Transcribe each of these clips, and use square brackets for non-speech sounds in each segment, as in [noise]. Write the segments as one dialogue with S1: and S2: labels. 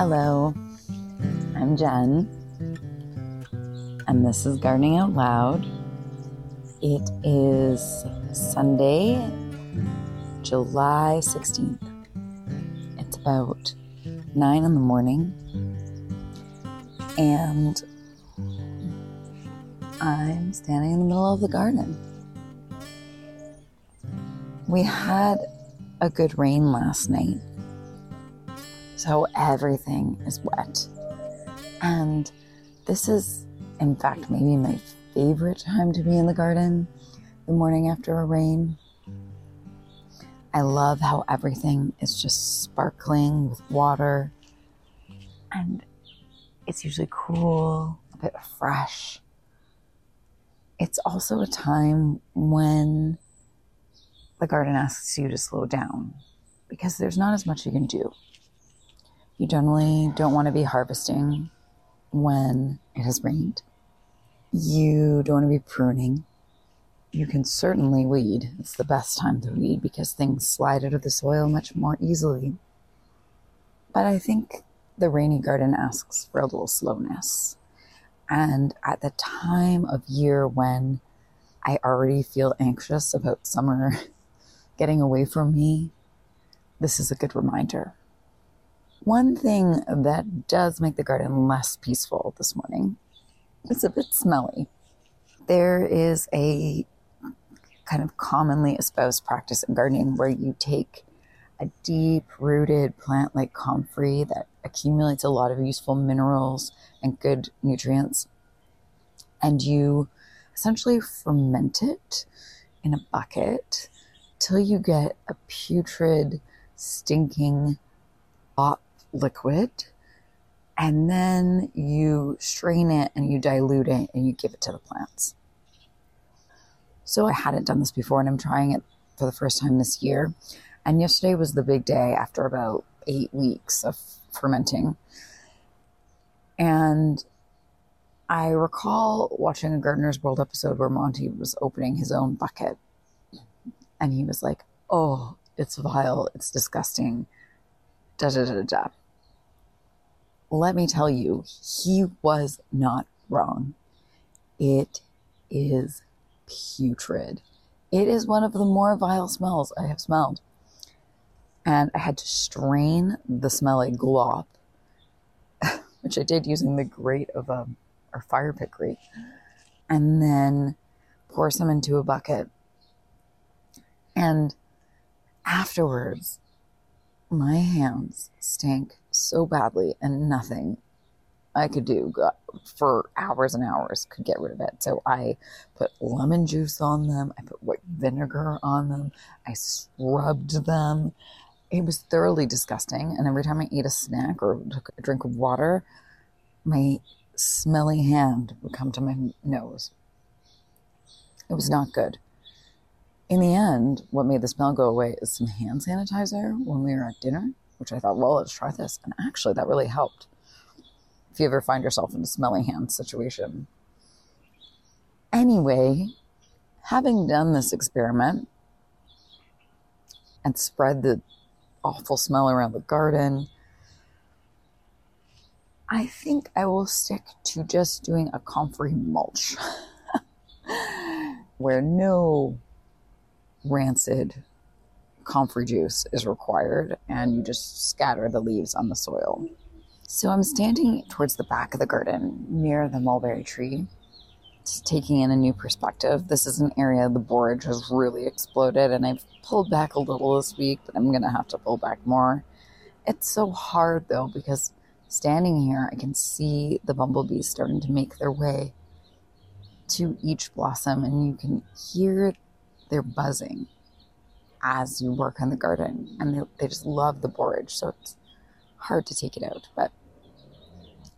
S1: Hello, I'm Jen, and this is Gardening Out Loud. It is Sunday, July 16th. It's about 9 in the morning, and I'm standing in the middle of the garden. We had a good rain last night, so everything is wet. And this is, in fact, maybe my favorite time to be in the garden the morning after a rain. I love how everything is just sparkling with water and it's usually cool, a bit fresh. It's also a time when the garden asks you to slow down because there's not as much you can do. You generally don't want to be harvesting when it has rained. You don't want to be pruning. You can certainly weed. It's the best time to weed because things slide out of the soil much more easily. But I think the rainy garden asks for a little slowness. And at the time of year when I already feel anxious about summer [laughs] getting away from me, this is a good reminder. One thing that does make the garden less peaceful this morning is a bit smelly. There is a kind of commonly espoused practice in gardening where you take a deep rooted plant like comfrey that accumulates a lot of useful minerals and good nutrients, and you essentially ferment it in a bucket till you get a putrid, stinking hot liquid. And then you strain it and you dilute it and you give it to the plants. So I hadn't done this before and I'm trying it for the first time this year. And yesterday was the big day after about eight weeks of fermenting. And I recall watching a Gardener's World episode where Monty was opening his own bucket and he was like, "Oh, it's vile, it's disgusting." Da da da da. Let me tell you, he was not wrong. It is putrid. It is one of the more vile smells I have smelled. And I had to strain the smelly glop, [laughs] which I did using the grate of um, a or fire pit grate, and then pour some into a bucket and afterwards, my hands stank so badly, and nothing I could do for hours and hours could get rid of it. So I put lemon juice on them, I put white vinegar on them, I scrubbed them. It was thoroughly disgusting. And every time I ate a snack or took a drink of water, my smelly hand would come to my nose. It was not good in the end, what made the smell go away is some hand sanitizer when we were at dinner, which I thought, well, let's try this. And actually, that really helped. If you ever find yourself in a smelly hand situation. Anyway, having done this experiment and spread the awful smell around the garden, I think I will stick to just doing a comfrey mulch [laughs] where no rancid comfrey juice is required, and you just scatter the leaves on the soil. So I'm standing towards the back of the garden near the mulberry tree, just taking in a new perspective. This is an area the borage has really exploded, and I've pulled back a little this week, but I'm to have to pull back more. It's so hard though, because standing here, I can see the bumblebees starting to make their way to each blossom, and you can hear they're buzzing as you work on the garden and they, they just love the borage so it's hard to take it out but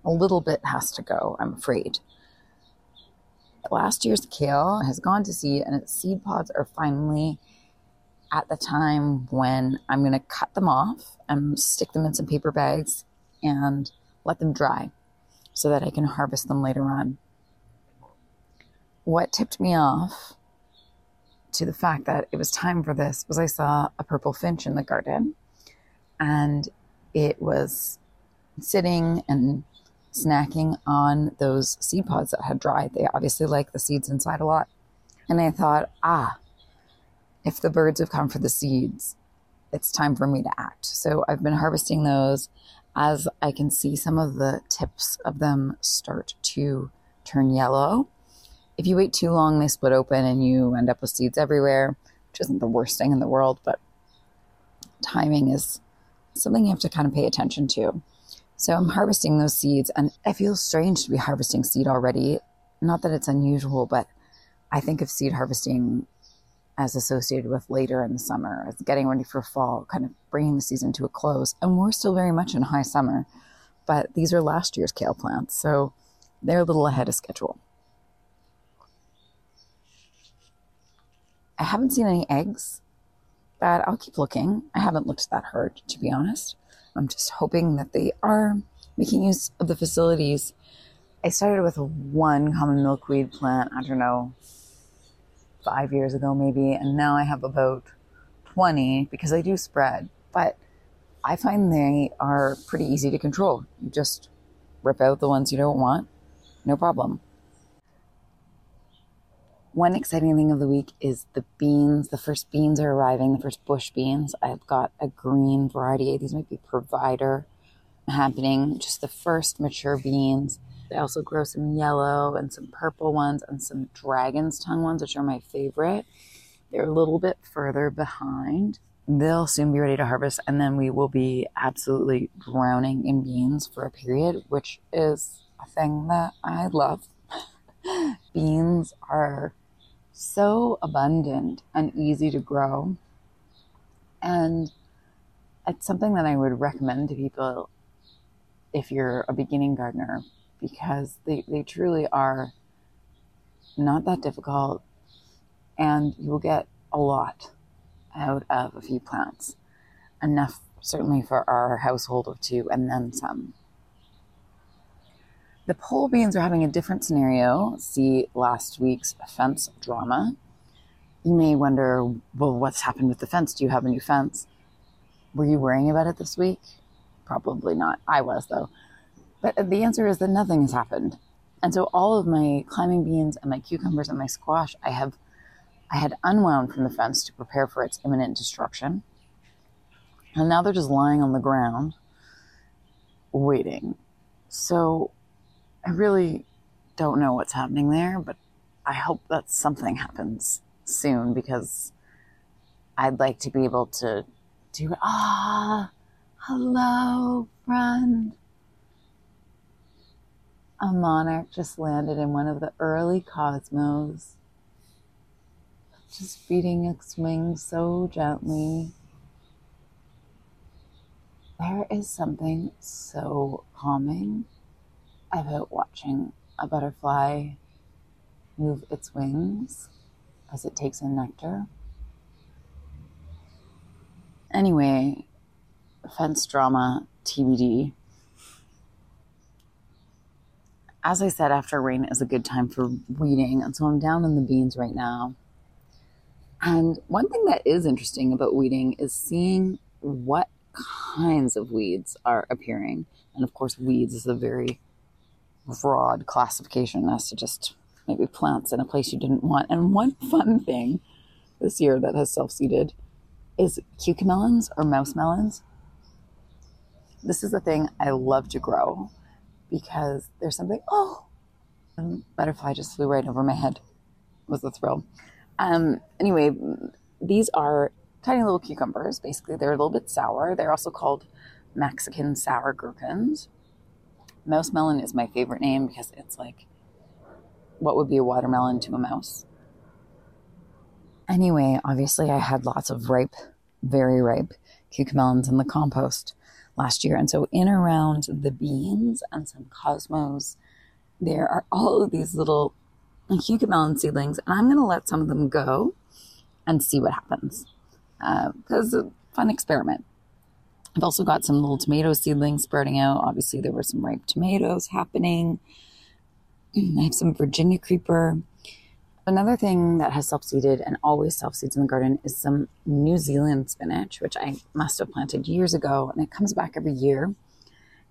S1: a little bit has to go i'm afraid. Last year's kale has gone to seed and its seed pods are finally at the time when i'm going to cut them off and stick them in some paper bags and let them dry so that i can harvest them later on. What tipped me off to the fact that it was time for this was I saw a purple finch in the garden and it was sitting and snacking on those seed pods that had dried. They obviously like the seeds inside a lot. And I thought, ah, if the birds have come for the seeds, it's time for me to act. So I've been harvesting those as I can see some of the tips of them start to turn yellow. If you wait too long, they split open and you end up with seeds everywhere, which isn't the worst thing in the world, but timing is something you have to kind of pay attention to. So I'm harvesting those seeds, and it feels strange to be harvesting seed already. Not that it's unusual, but I think of seed harvesting as associated with later in the summer, as getting ready for fall, kind of bringing the season to a close. And we're still very much in high summer, but these are last year's kale plants, so they're a little ahead of schedule. I haven't seen any eggs, but I'll keep looking. I haven't looked that hard, to be honest. I'm just hoping that they are making use of the facilities. I started with one common milkweed plant, I don't know, five years ago maybe, and now I have about 20 because they do spread. But I find they are pretty easy to control. You just rip out the ones you don't want, no problem. One exciting thing of the week is the beans. The first beans are arriving, the first bush beans. I've got a green variety. These might be provider happening, just the first mature beans. I also grow some yellow and some purple ones and some dragon's tongue ones, which are my favorite. They're a little bit further behind. They'll soon be ready to harvest, and then we will be absolutely drowning in beans for a period, which is a thing that I love. [laughs] beans are so abundant and easy to grow. And it's something that I would recommend to people if you're a beginning gardener because they, they truly are not that difficult and you will get a lot out of a few plants. Enough, certainly, for our household of two and then some. The pole beans are having a different scenario. See last week's fence drama. You may wonder, well, what's happened with the fence? Do you have a new fence? Were you worrying about it this week? Probably not. I was, though. But the answer is that nothing has happened. And so all of my climbing beans and my cucumbers and my squash, I have I had unwound from the fence to prepare for its imminent destruction. And now they're just lying on the ground waiting. So I really don't know what's happening there, but I hope that something happens soon because I'd like to be able to do ah hello friend a monarch just landed in one of the early cosmos, just beating its wings so gently. There is something so calming about watching a butterfly move its wings as it takes in nectar. Anyway, fence drama TBD as I said, after rain is a good time for weeding. And so I'm down in the beans right now. And one thing that is interesting about weeding is seeing what kinds of weeds are appearing. And of course, weeds is a very broad classification as to just maybe plants in a place you didn't want. And one fun thing this year that has self seeded is cucamelons or mouse melons. This is a thing I love to grow because there's something, oh, and butterfly just flew right over my head. It was a thrill. Um, anyway, these are tiny little cucumbers. Basically, they're a little bit sour. They're also called Mexican sour gherkins. Mouse melon is my favorite name because it's like what would be a watermelon to a mouse. Anyway, obviously, I had lots of ripe, very ripe cucamelons in the compost last year. And so, in around the beans and some cosmos, there are all of these little cucamelon seedlings, and I'm going to let some of them go and see what happens because uh, it's a fun experiment. I've also got some little tomato seedlings sprouting out. Obviously, there were some ripe tomatoes happening. [clears throat] I have some Virginia creeper. Another thing that has self seeded and always self seeds in the garden is some New Zealand spinach, which I must have planted years ago, and it comes back every year.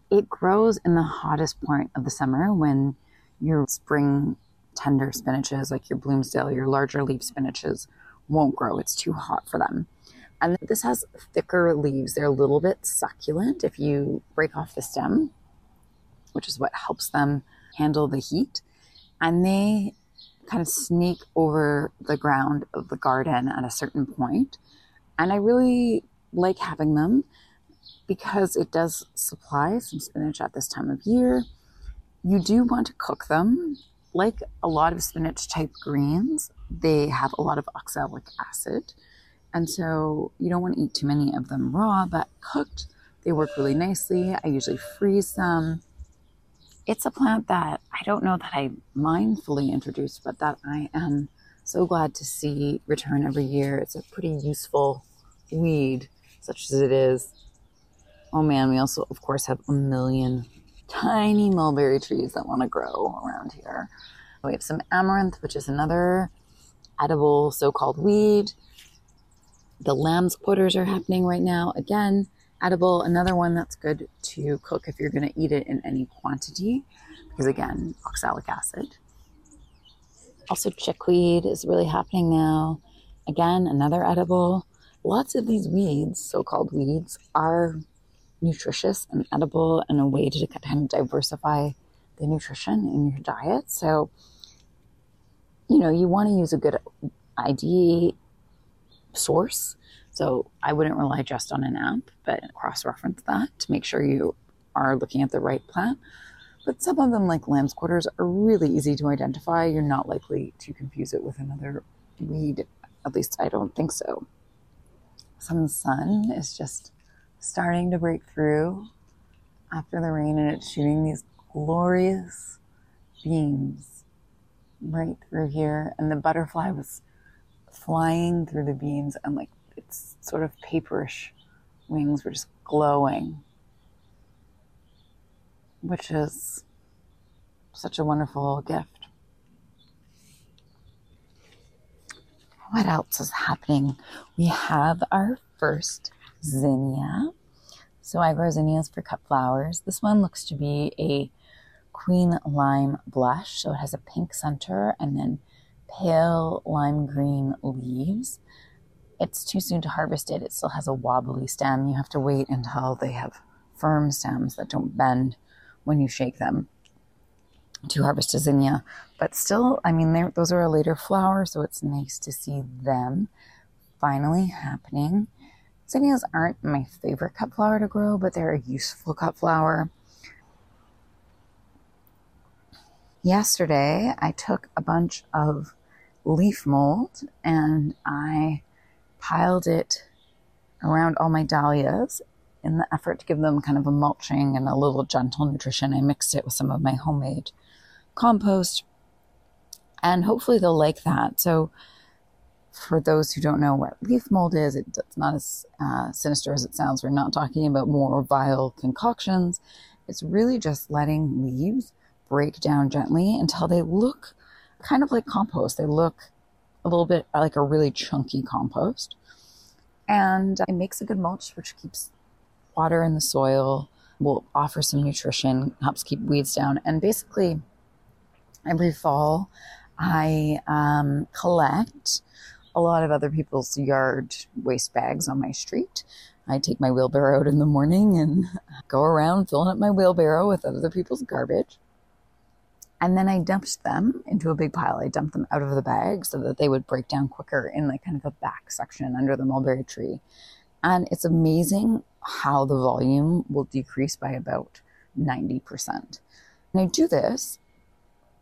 S1: it grows in the hottest point of the summer when your spring tender spinaches, like your Bloomsdale, your larger leaf spinaches, won't grow. It's too hot for them. And this has thicker leaves. They're a little bit succulent if you break off the stem, which is what helps them handle the heat. And they kind of sneak over the ground of the garden at a certain point. And I really like having them because it does supply some spinach at this time of year. You do want to cook them. Like a lot of spinach type greens, they have a lot of oxalic acid. And so you don't want to eat too many of them raw, but cooked, they work really nicely. I usually freeze them. It's a plant that I don't know that I mindfully introduced, but that I am so glad to see return every year. It's a pretty useful weed, such as it is. Oh man, we also, of course, have a million tiny mulberry trees that want to grow around here. We have some amaranth, which is another edible so called weed. The lamb's quarters are happening right now. Again, edible, another one that's good to cook if you're going to eat it in any quantity, because again, oxalic acid. Also, chickweed is really happening now. Again, another edible. Lots of these weeds, so called weeds, are nutritious and edible and a way to kind of diversify the nutrition in your diet. So, you know, you want to use a good ID source. So I wouldn't rely just on an app, but cross reference that to make sure you are looking at the right plant. But some of them, like lamb's quarters, are really easy to identify. You're not likely to confuse it with another weed. At least I don't think so. Some sun is just starting to break through after the rain and it's shooting these glorious beams right through here. And the butterfly was flying through the beams and like its sort of paperish wings were just glowing, which is such a wonderful gift. What else is happening? We have our first zinnia. So I grow zinnias for cut flowers. This one looks to be a queen lime blush. So it has a pink center and then pale lime green leaves. It's too soon to harvest it. It still has a wobbly stem. You have to wait until they have firm stems that don't bend when you shake them to harvest a zinnia. But still, I mean, those are a later flower, so it's nice to see them finally happening. Zinnias aren't my favorite cut flower to grow, but they're a useful cut flower. Yesterday, I took a bunch of leaf mold and I piled it around all my dahlias in the effort to give them kind of a mulching and a little gentle nutrition. I mixed it with some of my homemade compost and hopefully they'll like that. So for those who don't know what leaf mold is, it's not as uh, sinister as it sounds. We're not talking about more vile concoctions. It's really just letting leaves break down gently until they look kind of like compost. They look a little bit like a really chunky compost. And it makes a good mulch, which keeps water in the soil, will offer some nutrition, helps keep weeds down. And basically, every fall, I um, collect a lot of other people's yard waste bags on my street. I take my wheelbarrow out in the morning and go around filling up my wheelbarrow with other people's garbage. And then I dumped them into a big pile. I dumped them out of the bag so that they would break down quicker in like kind of a back section under the mulberry tree. And it's amazing how the volume will decrease by about 90%. And I do this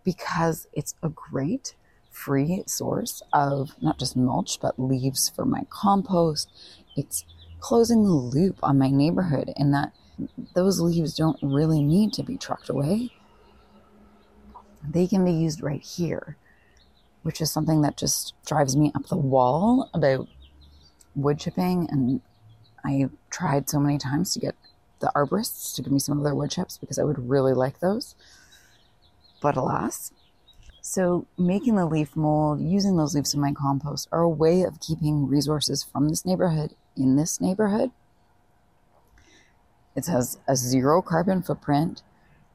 S1: because it's a great free source of not just mulch, but leaves for my compost. It's closing the loop on my neighborhood in that those leaves don't really need to be trucked away. They can be used right here, which is something that just drives me up the wall about wood chipping. And I tried so many times to get the arborists to give me some of their wood chips because I would really like those. But alas, so, making the leaf mold, using those leaves in my compost are a way of keeping resources from this neighborhood in this neighborhood. It has a zero carbon footprint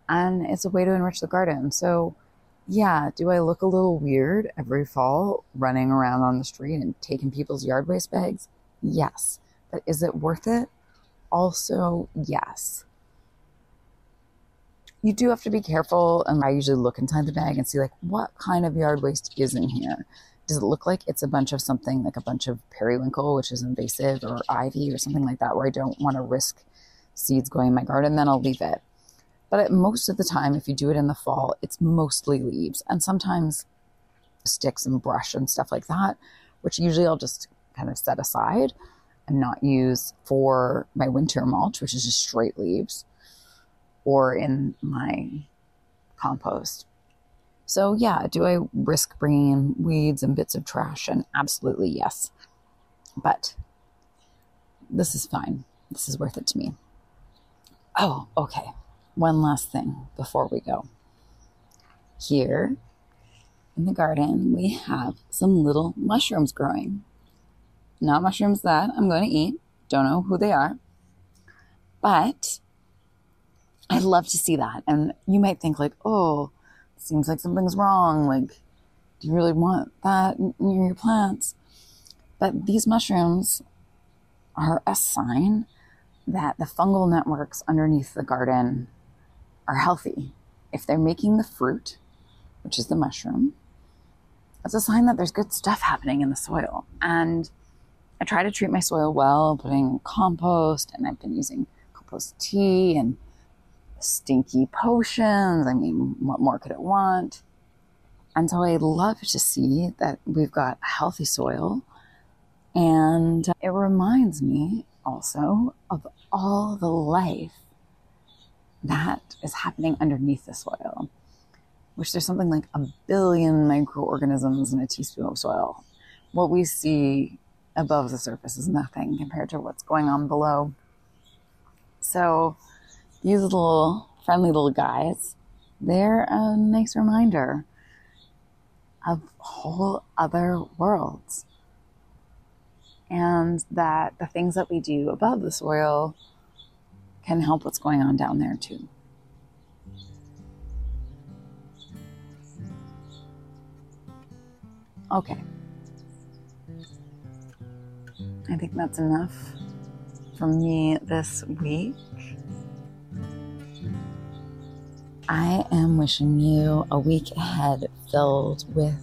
S1: and it's a way to enrich the garden. So, yeah, do I look a little weird every fall running around on the street and taking people's yard waste bags? Yes. But is it worth it? Also, yes. You do have to be careful, and I usually look inside the bag and see, like, what kind of yard waste is in here? Does it look like it's a bunch of something like a bunch of periwinkle, which is invasive, or ivy, or something like that, where I don't want to risk seeds going in my garden? Then I'll leave it. But most of the time, if you do it in the fall, it's mostly leaves and sometimes sticks and brush and stuff like that, which usually I'll just kind of set aside and not use for my winter mulch, which is just straight leaves, or in my compost. So, yeah, do I risk bringing in weeds and bits of trash? And absolutely yes. But this is fine. This is worth it to me. Oh, okay one last thing before we go. Here in the garden, we have some little mushrooms growing. Not mushrooms that I'm going to eat, don't know who they are, but I love to see that. And you might think, like, oh, seems like something's wrong. Like, do you really want that near your plants? But these mushrooms are a sign that the fungal networks underneath the garden are healthy. If they're making the fruit, which is the mushroom, that's a sign that there's good stuff happening in the soil. And I try to treat my soil well, putting compost, and I've been using compost tea and stinky potions. I mean, what more could it want? And so I love to see that we've got healthy soil. And it reminds me also of all the life that is happening underneath the soil, which there's something like a billion microorganisms in a teaspoon of soil. What we see above the surface is nothing compared to what's going on below. So these little friendly little guys, they're a nice reminder of whole other worlds. And that the things that we do above the soil can help what's going on down there too. Okay. I think that's enough for me this week. I am wishing you a week ahead filled with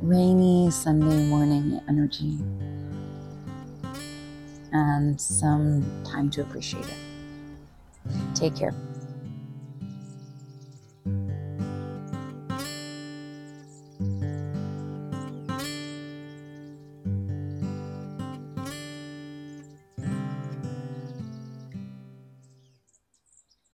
S1: rainy Sunday morning energy and some time to appreciate it. Take care.